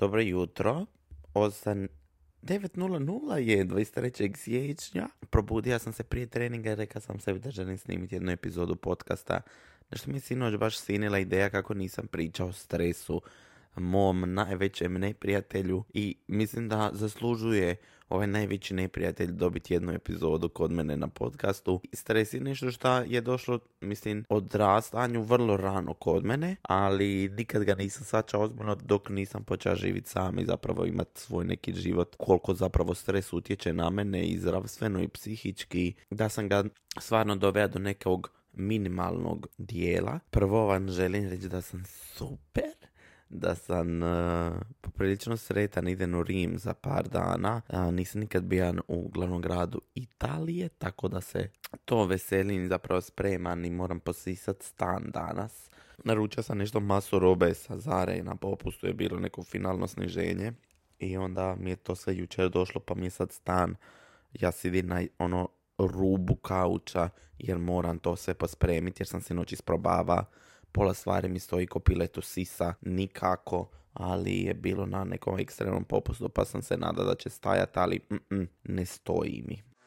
Dobro jutro. 8... 9.00 je 23. siječnja. Probudio sam se prije treninga i rekao sam sebi da želim snimiti jednu epizodu podcasta. Nešto mi je sinoć baš sinila ideja kako nisam pričao o stresu mom najvećem neprijatelju i mislim da zaslužuje ovaj najveći neprijatelj dobiti jednu epizodu kod mene na podcastu. Stres je nešto što je došlo, mislim, odrastanju vrlo rano kod mene, ali nikad ga nisam sačao ozbiljno dok nisam počeo živjeti sam i zapravo imati svoj neki život. Koliko zapravo stres utječe na mene i zdravstveno i psihički, da sam ga stvarno doveo do nekog minimalnog dijela. Prvo vam želim reći da sam super da sam uh, poprilično sretan, idem u Rim za par dana. Uh, nisam nikad bio u glavnom gradu Italije, tako da se to veselim zapravo spreman i moram posisat stan danas. Naručio sam nešto masu robe sa Zare i na popustu je bilo neko finalno sniženje. I onda mi je to sve jučer došlo pa mi je sad stan. Ja sidim na ono rubu kauča jer moram to sve pospremiti jer sam se noć isprobava pola stvari mi stoji ko piletu sisa, nikako, ali je bilo na nekom ekstremnom popustu pa sam se nada da će stajati, ali ne stoji mi.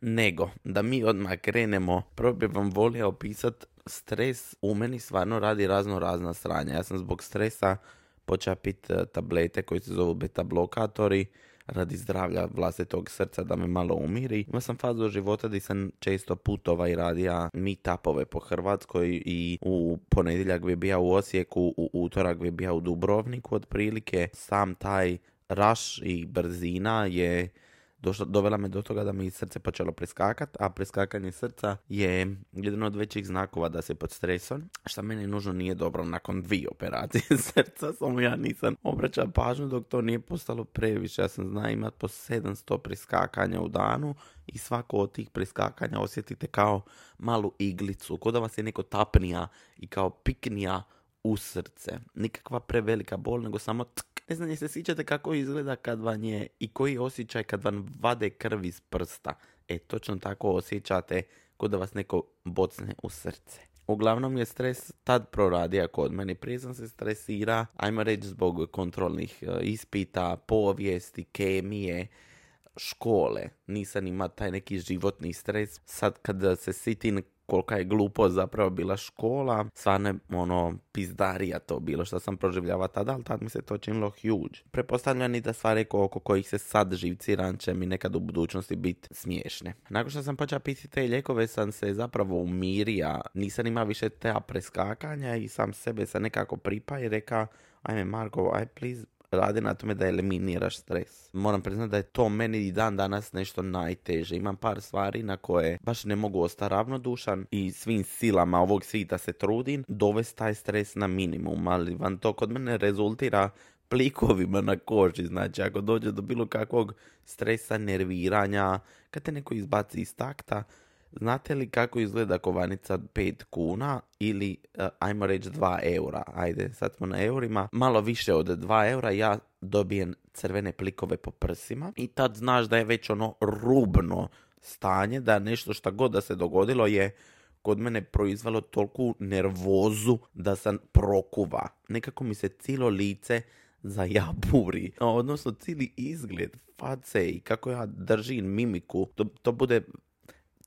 nego da mi odmah krenemo, prvo bih vam volio opisat stres u meni stvarno radi razno razna stranja. Ja sam zbog stresa počeo pit e, tablete koji se zovu beta blokatori radi zdravlja vlastitog srca da me malo umiri. Imao sam fazu života gdje sam često putova i radija meetupove po Hrvatskoj i u ponedjeljak bi bio u Osijeku, u utorak bi bio u Dubrovniku otprilike. Sam taj raš i brzina je došla, dovela me do toga da mi srce počelo preskakat, a preskakanje srca je jedan od većih znakova da se pod stresom, što meni nužno nije dobro nakon dvije operacije srca, samo ja nisam obraćao pažnju dok to nije postalo previše. Ja sam zna imat po 700 preskakanja u danu i svako od tih preskakanja osjetite kao malu iglicu, kod da vas je neko tapnija i kao piknija u srce. Nikakva prevelika bol, nego samo ne znam, se sjećate kako izgleda kad vam je i koji osjećaj kad vam vade krv iz prsta. E, točno tako osjećate kod da vas neko bocne u srce. Uglavnom je stres tad proradija kod mene. Prije sam se stresira, ajmo reći zbog kontrolnih e, ispita, povijesti, kemije, škole. Nisam ima taj neki životni stres. Sad kad se sitim kolika je glupo zapravo bila škola, stvarno ono pizdarija to bilo što sam proživljava tada, ali tad mi se to činilo huge. Prepostavljam i da stvari oko kojih se sad živciram će mi nekad u budućnosti biti smiješne. Nakon što sam počeo piti te lijekove sam se zapravo umirija, nisam imao više te preskakanja i sam sebe sam nekako pripa i reka ajme Marko, aj please radi na tome da eliminiraš stres. Moram priznati da je to meni i dan danas nešto najteže. Imam par stvari na koje baš ne mogu ostati ravnodušan i svim silama ovog svita se trudim dovesti taj stres na minimum, ali vam to kod mene rezultira plikovima na koži. Znači, ako dođe do bilo kakvog stresa, nerviranja, kad te neko izbaci iz takta, Znate li kako izgleda kovanica 5 kuna ili, uh, ajmo reći, 2 eura? Ajde, sad smo na eurima. Malo više od 2 eura ja dobijem crvene plikove po prsima i tad znaš da je već ono rubno stanje, da nešto šta god da se dogodilo je kod mene proizvalo toliku nervozu da sam prokuva. Nekako mi se cijelo lice zajaburi, odnosno cijeli izgled face i kako ja držim mimiku, to, to bude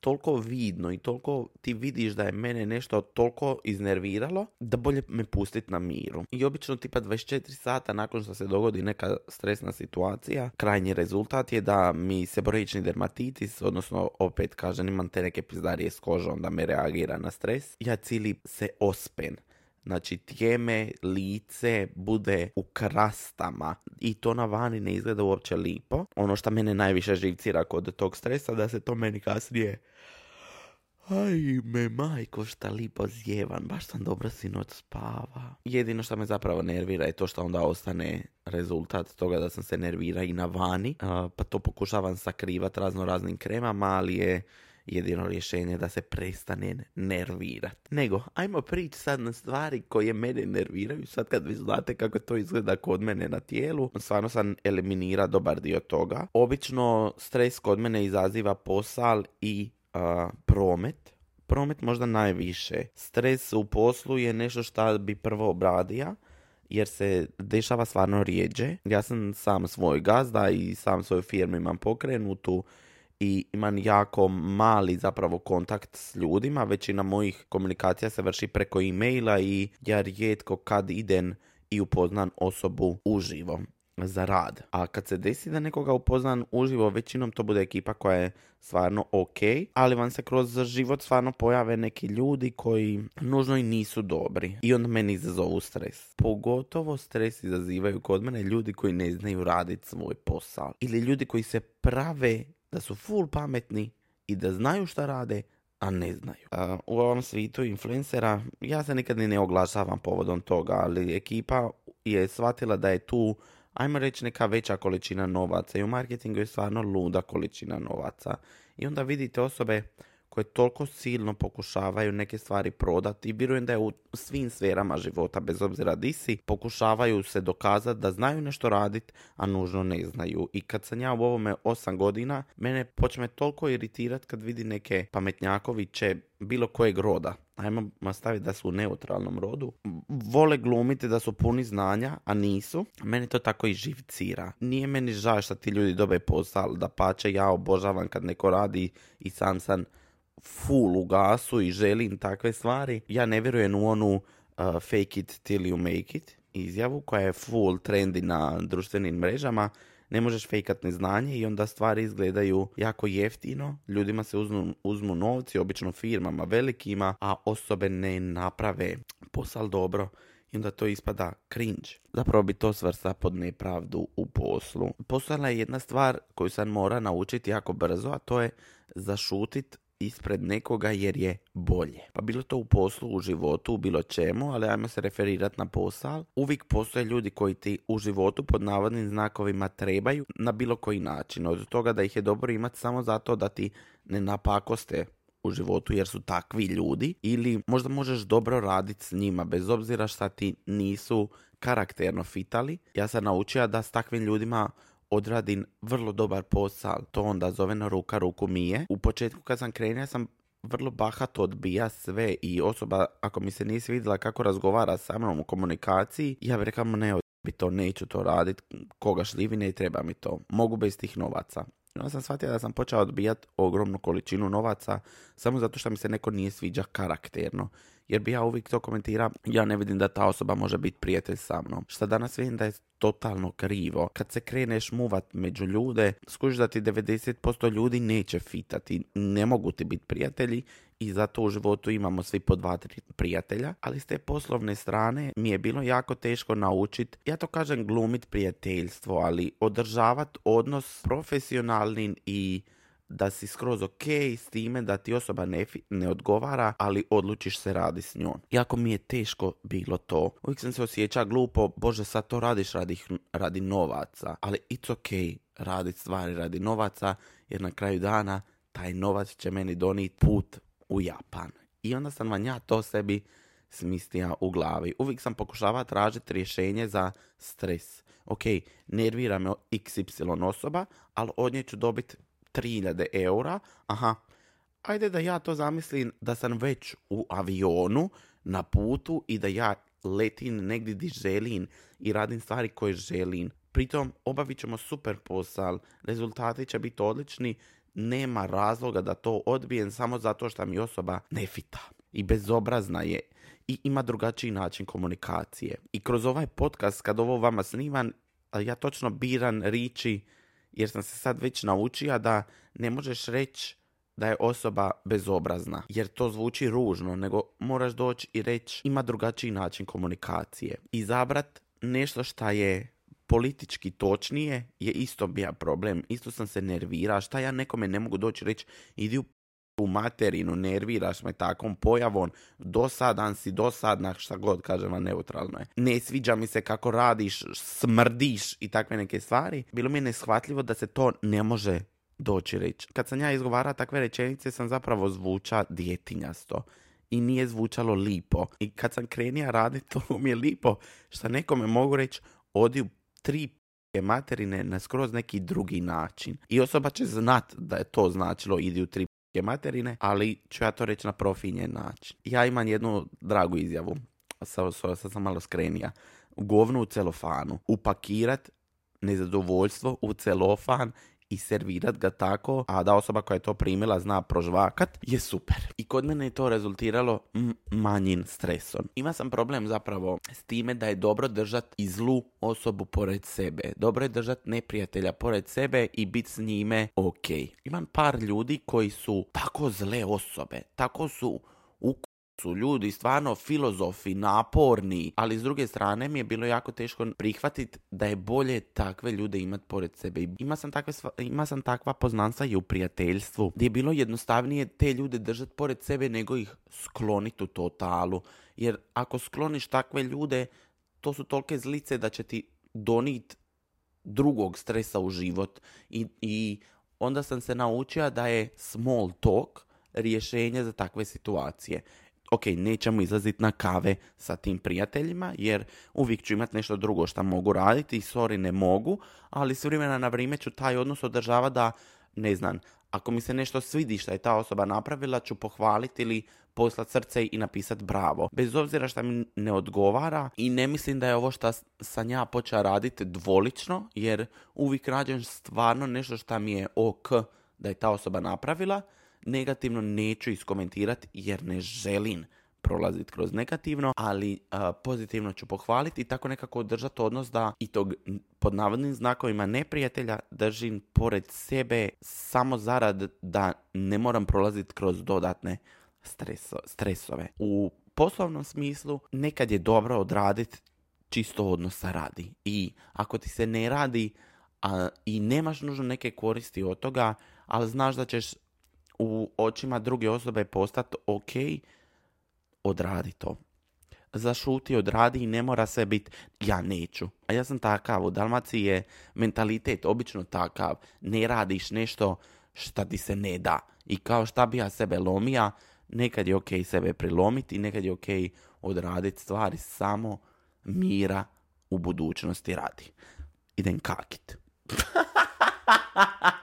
toliko vidno i toliko ti vidiš da je mene nešto toliko iznerviralo da bolje me pustiti na miru. I obično tipa 24 sata nakon što se dogodi neka stresna situacija, krajnji rezultat je da mi se seboroični dermatitis, odnosno opet kažem imam te neke pizdarije s kožom da me reagira na stres, ja cijeli se ospen. Znači tijeme, lice bude u krastama i to na vani ne izgleda uopće lipo. Ono što mene najviše živcira kod tog stresa da se to meni kasnije Aj me majko šta lipo zjevan, baš sam dobro sinoć spava. Jedino što me zapravo nervira je to što onda ostane rezultat toga da sam se nervira i na vani, pa to pokušavam sakrivat razno raznim kremama, ali je jedino rješenje da se prestane nervirat. Nego, ajmo prići sad na stvari koje mene nerviraju. Sad kad vi znate kako to izgleda kod mene na tijelu, stvarno sam eliminira dobar dio toga. Obično stres kod mene izaziva posal i promet. Promet možda najviše. Stres u poslu je nešto što bi prvo obradija, jer se dešava stvarno rijeđe. Ja sam sam svoj gazda i sam svoju firmu imam pokrenutu i imam jako mali zapravo kontakt s ljudima. Većina mojih komunikacija se vrši preko e-maila i ja rijetko kad idem i upoznam osobu uživo za rad. A kad se desi da nekoga upoznan uživo, većinom to bude ekipa koja je stvarno ok, ali vam se kroz život stvarno pojave neki ljudi koji nužno i nisu dobri i onda meni izazovu stres. Pogotovo stres izazivaju kod mene ljudi koji ne znaju raditi svoj posao ili ljudi koji se prave da su full pametni i da znaju šta rade, a ne znaju. u ovom svitu influencera ja se nikad ni ne oglašavam povodom toga, ali ekipa je shvatila da je tu ajmo reći neka veća količina novaca i u marketingu je stvarno luda količina novaca. I onda vidite osobe koje toliko silno pokušavaju neke stvari prodati i vjerujem da je u svim sferama života, bez obzira di si, pokušavaju se dokazati da znaju nešto raditi, a nužno ne znaju. I kad sam ja u ovome osam godina, mene počne toliko iritirati kad vidi neke pametnjakoviće bilo kojeg roda. Ajmo staviti da su u neutralnom rodu. Vole glumiti da su puni znanja, a nisu. Meni to tako i živcira. Nije meni žao što ti ljudi dobe posao, da pače ja obožavam kad neko radi i sam sam full u gasu i želim takve stvari. Ja ne vjerujem u onu uh, fake it till you make it izjavu koja je full trendi na društvenim mrežama. Ne možeš fejkat neznanje i onda stvari izgledaju jako jeftino. Ljudima se uzmu, uzmu novci, obično firmama velikima, a osobe ne naprave posal dobro i onda to ispada cringe. Zapravo bi to svrsta pod nepravdu u poslu. Postala je jedna stvar koju sam mora naučiti jako brzo, a to je zašutit ispred nekoga jer je bolje. Pa bilo to u poslu, u životu, u bilo čemu, ali ajmo se referirati na posao. Uvijek postoje ljudi koji ti u životu pod navodnim znakovima trebaju na bilo koji način. Od toga da ih je dobro imati samo zato da ti ne napakoste u životu jer su takvi ljudi ili možda možeš dobro raditi s njima bez obzira šta ti nisu karakterno fitali. Ja sam naučio da s takvim ljudima odradim vrlo dobar posao, to onda zove na ruka ruku mije. U početku kad sam krenio sam vrlo bahato odbija sve i osoba ako mi se nisi vidjela kako razgovara sa mnom u komunikaciji, ja bih rekao ne, bi to neću to radit, koga šlivi ne treba mi to, mogu bez tih novaca. Onda sam shvatio da sam počeo odbijati ogromnu količinu novaca samo zato što mi se neko nije sviđa karakterno jer bi ja uvijek to komentira, ja ne vidim da ta osoba može biti prijatelj sa mnom. Šta danas vidim da je totalno krivo. Kad se kreneš muvat među ljude, skužiš da ti 90% ljudi neće fitati, ne mogu ti biti prijatelji i zato u životu imamo svi po dva, tri prijatelja, ali s te poslovne strane mi je bilo jako teško naučiti, ja to kažem glumit prijateljstvo, ali održavat odnos profesionalni i da si skroz ok s time da ti osoba ne, ne odgovara, ali odlučiš se radi s njom. Jako mi je teško bilo to. Uvijek sam se osjećao glupo, bože sad to radiš radi, radi novaca, ali it's ok raditi stvari radi novaca, jer na kraju dana taj novac će meni doniti put u Japan. I onda sam vam ja to sebi smistija u glavi. Uvijek sam pokušava tražiti rješenje za stres. Ok, nervira me XY osoba, ali od nje ću dobiti 3000 eura, aha, ajde da ja to zamislim da sam već u avionu na putu i da ja letim negdje di želim i radim stvari koje želim. Pritom obavit ćemo super posao, rezultati će biti odlični, nema razloga da to odbijem samo zato što mi osoba ne fita i bezobrazna je i ima drugačiji način komunikacije. I kroz ovaj podcast kad ovo vama snimam, ja točno biran riči jer sam se sad već naučio da ne možeš reći da je osoba bezobrazna, jer to zvuči ružno, nego moraš doći i reći ima drugačiji način komunikacije. Izabrat nešto šta je politički točnije je isto bija problem. Isto sam se nervira. Šta ja nekome ne mogu doći reći idi u u materinu, nerviraš me takvom pojavom, dosadan si, dosadna, šta god kažem vam neutralno je. Ne sviđa mi se kako radiš, smrdiš i takve neke stvari. Bilo mi je neshvatljivo da se to ne može doći reći. Kad sam ja izgovara takve rečenice sam zapravo zvuča djetinjasto i nije zvučalo lipo. I kad sam krenija raditi, to mi je lipo što nekome mogu reći odi u tri materine na skroz neki drugi način. I osoba će znat da je to značilo idi u tri materine, ali ću ja to reći na profinjen način. Ja imam jednu dragu izjavu, sad, sad sam malo skrenija. Govnu u celofanu. Upakirat nezadovoljstvo u celofan i servirat ga tako, a da osoba koja je to primila zna prožvakat, je super. I kod mene je to rezultiralo manjim stresom. Ima sam problem zapravo s time da je dobro držat i zlu osobu pored sebe. Dobro je držat neprijatelja pored sebe i biti s njime ok. Imam par ljudi koji su tako zle osobe, tako su su ljudi stvarno filozofi, naporni, ali s druge strane mi je bilo jako teško prihvatiti da je bolje takve ljude imati pored sebe. Ima sam, takve, ima sam takva poznanstva i u prijateljstvu, gdje je bilo jednostavnije te ljude držati pored sebe nego ih skloniti u totalu. Jer ako skloniš takve ljude, to su tolike zlice da će ti donit drugog stresa u život. I, I onda sam se naučio da je small talk rješenje za takve situacije ok, nećemo izlaziti na kave sa tim prijateljima, jer uvijek ću imati nešto drugo što mogu raditi i sorry ne mogu, ali s vremena na vrijeme ću taj odnos održava da, ne znam, ako mi se nešto svidi što je ta osoba napravila, ću pohvaliti ili poslat srce i napisati bravo. Bez obzira što mi ne odgovara i ne mislim da je ovo što sam ja počeo raditi dvolično, jer uvijek rađem stvarno nešto što mi je ok da je ta osoba napravila, negativno neću iskomentirati jer ne želim prolaziti kroz negativno, ali pozitivno ću pohvaliti i tako nekako održati odnos da i tog pod navodnim znakovima neprijatelja držim pored sebe samo zarad da ne moram prolaziti kroz dodatne streso, stresove. U poslovnom smislu nekad je dobro odraditi čisto odnosa radi. I ako ti se ne radi a, i nemaš nužno neke koristi od toga, ali znaš da ćeš u očima druge osobe postati ok, odradi to. Zašuti, odradi i ne mora sve biti ja neću. A ja sam takav, u Dalmaciji je mentalitet obično takav. Ne radiš nešto šta ti se ne da. I kao šta bi ja sebe lomija, nekad je ok sebe prilomiti, nekad je ok odraditi stvari samo mira u budućnosti radi. Idem kakit.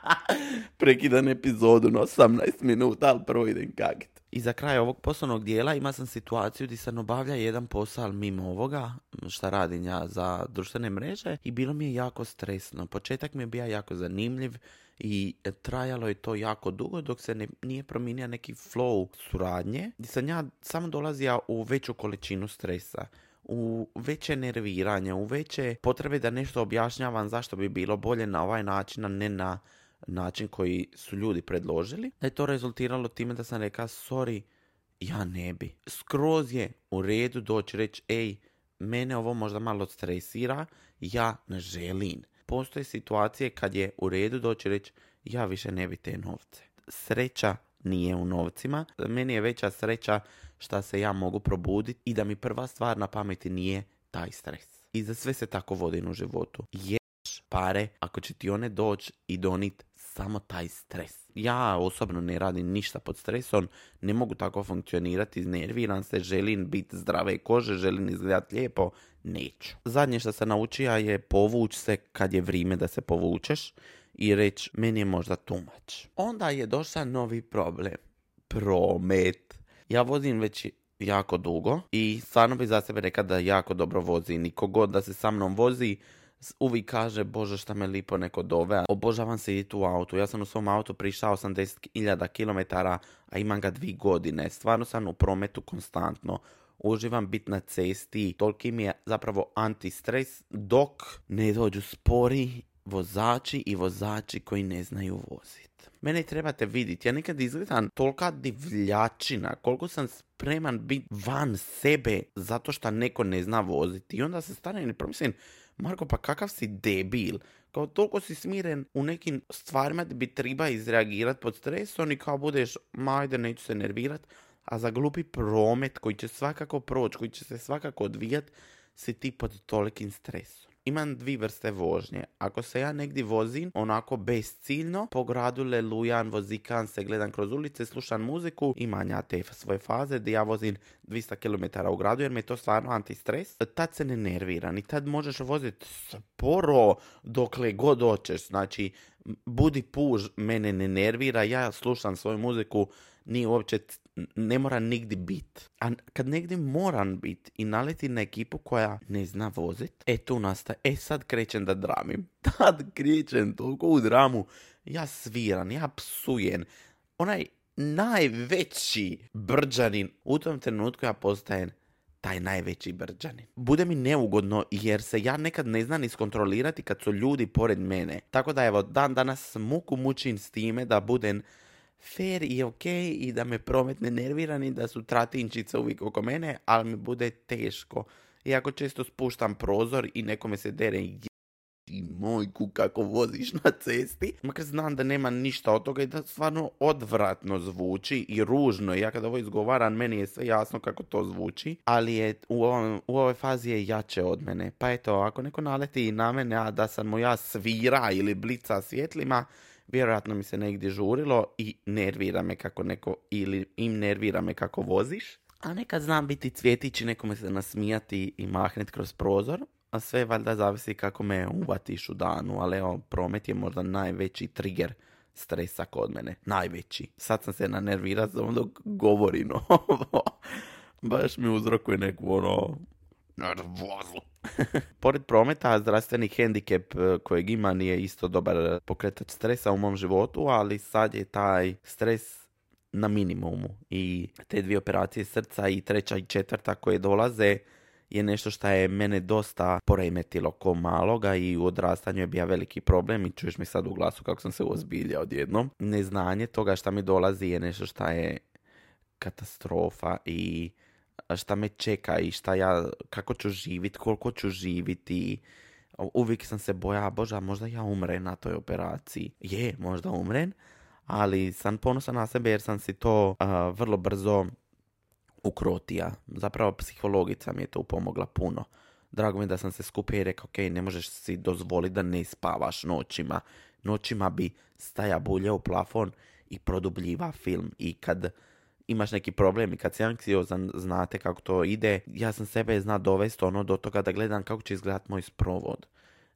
Prekidam epizodu na 18 minuta, ali prvo idem kagit. I za kraj ovog poslovnog dijela ima sam situaciju gdje sam obavlja jedan posao mimo ovoga, šta radim ja za društvene mreže i bilo mi je jako stresno. Početak mi je bio jako zanimljiv i trajalo je to jako dugo dok se ne, nije promijenio neki flow suradnje gdje sam ja samo dolazio u veću količinu stresa u veće nerviranje, u veće potrebe da nešto objašnjavam zašto bi bilo bolje na ovaj način, a ne na način koji su ljudi predložili. Da je to rezultiralo time da sam rekao, sorry, ja ne bi. Skroz je u redu doći reći, ej, mene ovo možda malo stresira, ja ne želim. Postoje situacije kad je u redu doći reći, ja više ne bi te novce. Sreća nije u novcima. Meni je veća sreća šta se ja mogu probuditi i da mi prva stvar na pameti nije taj stres. I za sve se tako vodim u životu. Ješ pare ako će ti one doći i donit samo taj stres. Ja osobno ne radim ništa pod stresom, ne mogu tako funkcionirati, iznerviram se, želim biti zdrave kože, želim izgledati lijepo, neću. Zadnje što sam naučio je povuć se kad je vrijeme da se povučeš i reći meni je možda tumač. Onda je došao novi problem. Promet. Ja vozim već jako dugo i stvarno bi za sebe rekao da jako dobro vozi. Niko god da se sa mnom vozi uvijek kaže Bože šta me lipo neko dove. Obožavam se i u autu. Ja sam u svom autu prišao 80.000 km, a imam ga dvi godine. Stvarno sam u prometu konstantno uživam biti na cesti, toliki mi je zapravo antistres dok ne dođu spori vozači i vozači koji ne znaju voziti. Mene trebate vidjeti, ja nekad izgledam tolika divljačina, koliko sam spreman biti van sebe zato što neko ne zna voziti. I onda se stane i promislim, Marko, pa kakav si debil? Kao toliko si smiren u nekim stvarima da bi treba izreagirati pod stresom i kao budeš, majde, neću se nervirat, a za glupi promet koji će svakako proći, koji će se svakako odvijat, si ti pod tolikim stresom. Imam dvi vrste vožnje. Ako se ja negdje vozim onako bezciljno, po gradu lelujan, vozikan se, gledam kroz ulice, slušam muziku, imam ja te svoje faze gdje ja vozim 200 km u gradu jer mi je to stvarno antistres, tad se ne nerviram i tad možeš voziti sporo dokle god hoćeš. Znači, budi puž, mene ne nervira, ja slušam svoju muziku, nije uopće ne mora nigdje bit. A kad negdje moram bit i naleti na ekipu koja ne zna vozit, e tu nastaje, e sad krećem da dramim. Tad krećem toliko u dramu. Ja sviram, ja psujem. Onaj najveći brđanin u tom trenutku ja postajem taj najveći brđanin. Bude mi neugodno jer se ja nekad ne znam iskontrolirati kad su ljudi pored mene. Tako da evo dan danas muku mučim s time da budem fair i ok i da me promet ne nervira ni da su tratinčice uvijek oko mene, ali mi bude teško. Iako često spuštam prozor i nekome se dere i mojku kako voziš na cesti. Makar znam da nema ništa od toga i da stvarno odvratno zvuči i ružno. Ja kada ovo izgovaram, meni je sve jasno kako to zvuči, ali je u, ovom, u ovoj fazi je jače od mene. Pa eto, ako neko naleti na mene, a da sam mu ja svira ili blica svjetlima, vjerojatno mi se negdje žurilo i nervira me kako neko, ili im nervira me kako voziš. A nekad znam biti cvjetić i nekome se nasmijati i mahnet kroz prozor, a sve valjda zavisi kako me uvatiš u danu, ali evo, promet je možda najveći trigger stresa kod mene. Najveći. Sad sam se nanervirao samo dok govorim ovo. Baš mi uzrokuje neku ono nervozu. Pored prometa, zdravstveni hendikep e, kojeg ima nije isto dobar pokretač stresa u mom životu, ali sad je taj stres na minimumu i te dvije operacije srca i treća i četvrta koje dolaze je nešto što je mene dosta poremetilo ko maloga i u odrastanju je bio veliki problem i čuješ mi sad u glasu kako sam se ozbiljao odjednom. Neznanje toga šta mi dolazi je nešto što je katastrofa i šta me čeka i šta ja, kako ću živit, koliko ću živiti. Uvijek sam se boja, boža, možda ja umrem na toj operaciji. Je, možda umrem, ali sam ponosan na sebe jer sam si to vrlo brzo ukrotija. Zapravo psihologica mi je to pomogla puno. Drago mi da sam se skupio i rekao, ok, ne možeš si dozvoliti da ne spavaš noćima. Noćima bi staja bulja u plafon i produbljiva film. I kad imaš neki problem i kad si anksiozan, znate kako to ide. Ja sam sebe zna dovesti ono do toga da gledam kako će izgledat moj sprovod.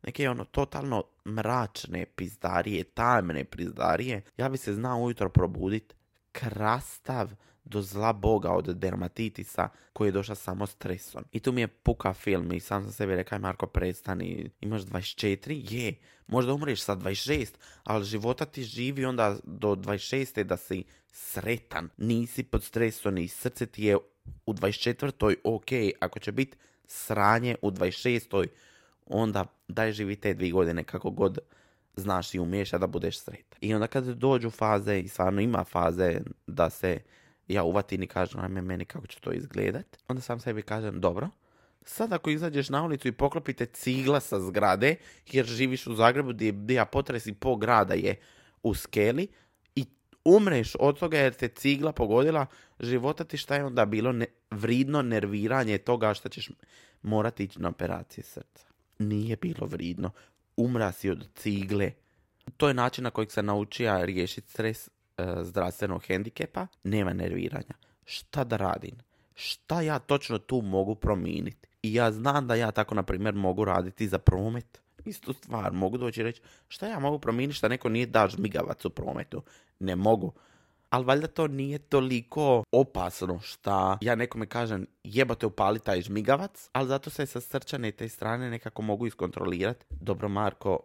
Neke ono totalno mračne pizdarije, tamne pizdarije. Ja bi se znao ujutro probudit krastav do zla boga od dermatitisa koji je došao samo stresom. I tu mi je puka film i sam sam sebi rekao, Marko, prestani, imaš 24? Je, možda umreš sa 26, ali života ti živi onda do 26. da si sretan. Nisi pod stresom i srce ti je u 24. ok, ako će biti sranje u 26. onda daj živi te dvije godine kako god znaš i umiješ da budeš sretan. I onda kad dođu faze i stvarno ima faze da se ja uvatim i kažem ajme meni kako će to izgledat, onda sam sebi kažem dobro, sad ako izađeš na ulicu i poklopite cigla sa zgrade, jer živiš u Zagrebu gdje, ja potres i po grada je u skeli, i umreš od toga jer te cigla pogodila, života ti šta je onda bilo ne, vridno nerviranje toga što ćeš morati ići na operacije srca. Nije bilo vridno. Umra si od cigle. To je način na kojeg se naučio riješiti stres zdravstvenog hendikepa, nema nerviranja. Šta da radim? Šta ja točno tu mogu promijeniti? I ja znam da ja tako, na primjer, mogu raditi za promet. Istu stvar, mogu doći i reći šta ja mogu promijeniti šta neko nije da žmigavac u prometu. Ne mogu. Ali valjda to nije toliko opasno šta ja nekome kažem jebate upali taj žmigavac, ali zato se sa srčane te strane nekako mogu iskontrolirati. Dobro Marko,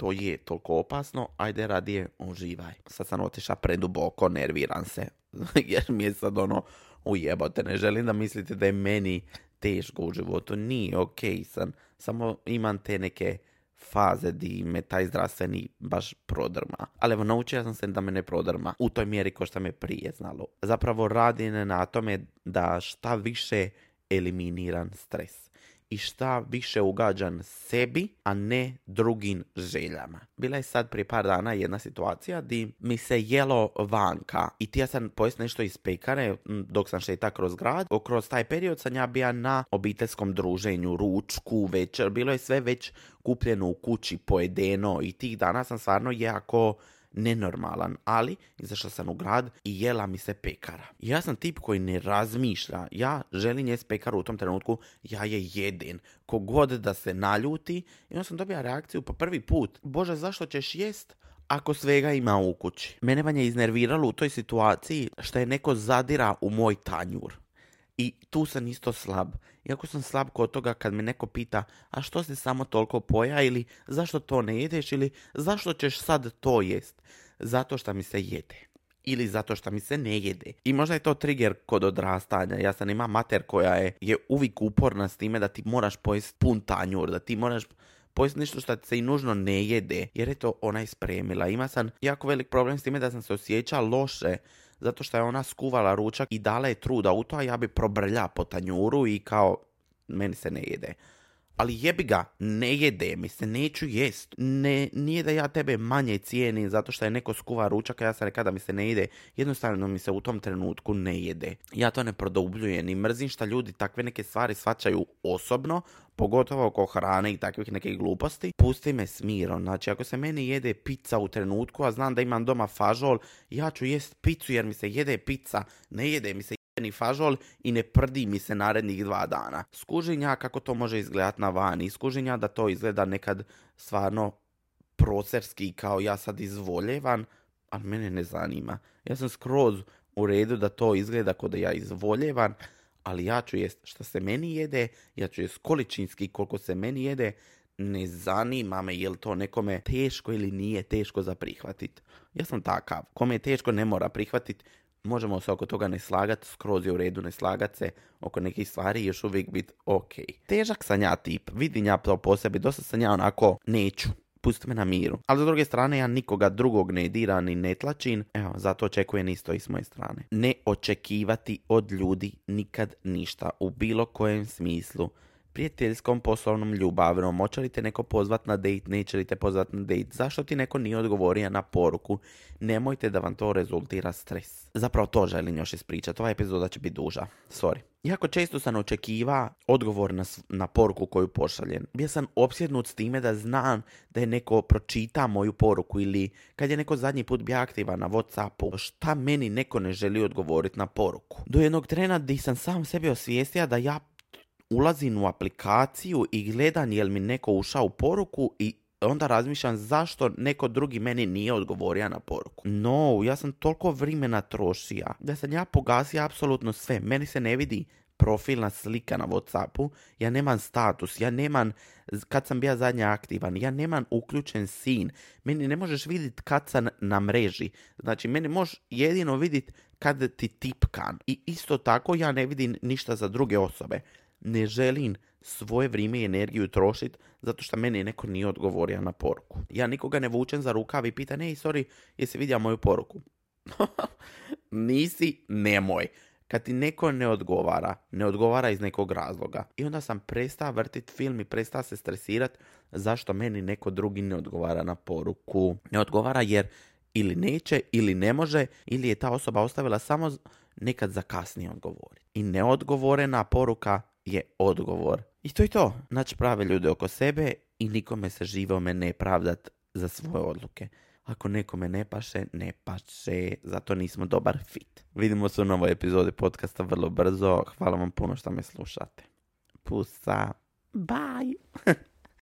to je toliko opasno, ajde radije uživaj. Sad sam otišao preduboko, nerviram se, jer mi je sad ono, ujebote, ne želim da mislite da je meni teško u životu, nije, ok sam, samo imam te neke faze di me taj zdravstveni baš prodrma. Ali evo, naučio sam se da me ne prodrma u toj mjeri ko što me prije znalo. Zapravo radim na tome da šta više eliminiran stres i šta više ugađan sebi, a ne drugim željama. Bila je sad prije par dana jedna situacija di mi se jelo vanka i ti ja sam pojest nešto iz pekare dok sam šeta kroz grad. Kroz taj period sam ja bija na obiteljskom druženju, ručku, večer. Bilo je sve već kupljeno u kući, pojedeno i tih dana sam stvarno jako nenormalan, ali izašla sam u grad i jela mi se pekara. Ja sam tip koji ne razmišlja, ja želim jest pekaru u tom trenutku, ja je jedin. Kogod da se naljuti i onda sam dobija reakciju po prvi put. Bože, zašto ćeš jest? ako svega ima u kući. Mene vam je iznerviralo u toj situaciji što je neko zadira u moj tanjur. I tu sam isto slab. Iako sam slab kod toga kad me neko pita a što si samo toliko poja ili zašto to ne jedeš ili zašto ćeš sad to jest. Zato što mi se jede. Ili zato što mi se ne jede. I možda je to trigger kod odrastanja. Ja sam ima mater koja je, je uvijek uporna s time da ti moraš pojesti pun tanjur, da ti moraš pojesti nešto što se i nužno ne jede, jer je to ona ispremila. Ima sam jako velik problem s time da sam se osjećao loše zato što je ona skuvala ručak i dala je truda u to, a ja bi probrlja po tanjuru i kao, meni se ne jede. Ali jebi ga, ne jede mi se, neću jest. Ne, nije da ja tebe manje cijenim zato što je neko skuva ručak, a ja sam rekao da mi se ne jede. Jednostavno mi se u tom trenutku ne jede. Ja to ne produbljujem i mrzim što ljudi takve neke stvari svačaju osobno, pogotovo oko hrane i takvih nekih gluposti, pusti me smirom. Znači, ako se meni jede pizza u trenutku, a znam da imam doma fažol, ja ću jest picu jer mi se jede pizza, ne jede mi se ni fažol i ne prdi mi se narednih dva dana. Skužinja kako to može izgledat na vani. Skužinja da to izgleda nekad stvarno procerski kao ja sad izvoljevan, ali mene ne zanima. Ja sam skroz u redu da to izgleda kao da ja izvoljevan, ali ja ću jest što se meni jede, ja ću jest količinski koliko se meni jede, ne zanima me je li to nekome teško ili nije teško za prihvatit. Ja sam takav. Kome je teško ne mora prihvatit. Možemo se oko toga ne slagati, skroz je u redu ne slagat se oko nekih stvari i još uvijek biti ok. Težak sam ja tip, vidim ja to po sebi, dosta sam ja onako neću pusti me na miru. Ali s druge strane ja nikoga drugog ne diram ni ne tlačim, evo, zato očekujem isto i s moje strane. Ne očekivati od ljudi nikad ništa u bilo kojem smislu prijateljskom, poslovnom, ljubavnom, hoće li te neko pozvat na date, neće li te pozvat na date, zašto ti neko nije odgovorio na poruku, nemojte da vam to rezultira stres. Zapravo to želim još ispričati, ova epizoda će biti duža, sorry. Jako često sam očekiva odgovor na, na poruku koju pošaljem. Bio sam opsjednut s time da znam da je neko pročita moju poruku ili kad je neko zadnji put bio aktivan na Whatsappu, šta meni neko ne želi odgovoriti na poruku. Do jednog trena di sam sam sebi osvijestio da ja ulazim u aplikaciju i gledam jel mi neko ušao u poruku i onda razmišljam zašto neko drugi meni nije odgovorio na poruku. No, ja sam toliko vremena trošija da sam ja pogasio apsolutno sve. Meni se ne vidi profilna slika na Whatsappu, ja nemam status, ja nemam, kad sam bio zadnje aktivan, ja nemam uključen sin, meni ne možeš vidjeti kad sam na mreži, znači meni možeš jedino vidjeti kad ti tipkan i isto tako ja ne vidim ništa za druge osobe ne želim svoje vrijeme i energiju trošiti zato što meni neko nije odgovorio na poruku. Ja nikoga ne vučem za rukav i pitan, ej, sorry, jesi vidio moju poruku? Nisi, nemoj. Kad ti neko ne odgovara, ne odgovara iz nekog razloga. I onda sam prestao vrtit film i prestao se stresirat zašto meni neko drugi ne odgovara na poruku. Ne odgovara jer ili neće, ili ne može, ili je ta osoba ostavila samo nekad za kasnije odgovori. I neodgovorena poruka je odgovor. I to je to. Naći prave ljude oko sebe i nikome se živome ne pravdat za svoje odluke. Ako nekome ne paše, ne paše, zato nismo dobar fit. Vidimo se u novoj epizodi podcasta vrlo brzo. Hvala vam puno što me slušate. Pusa. Bye.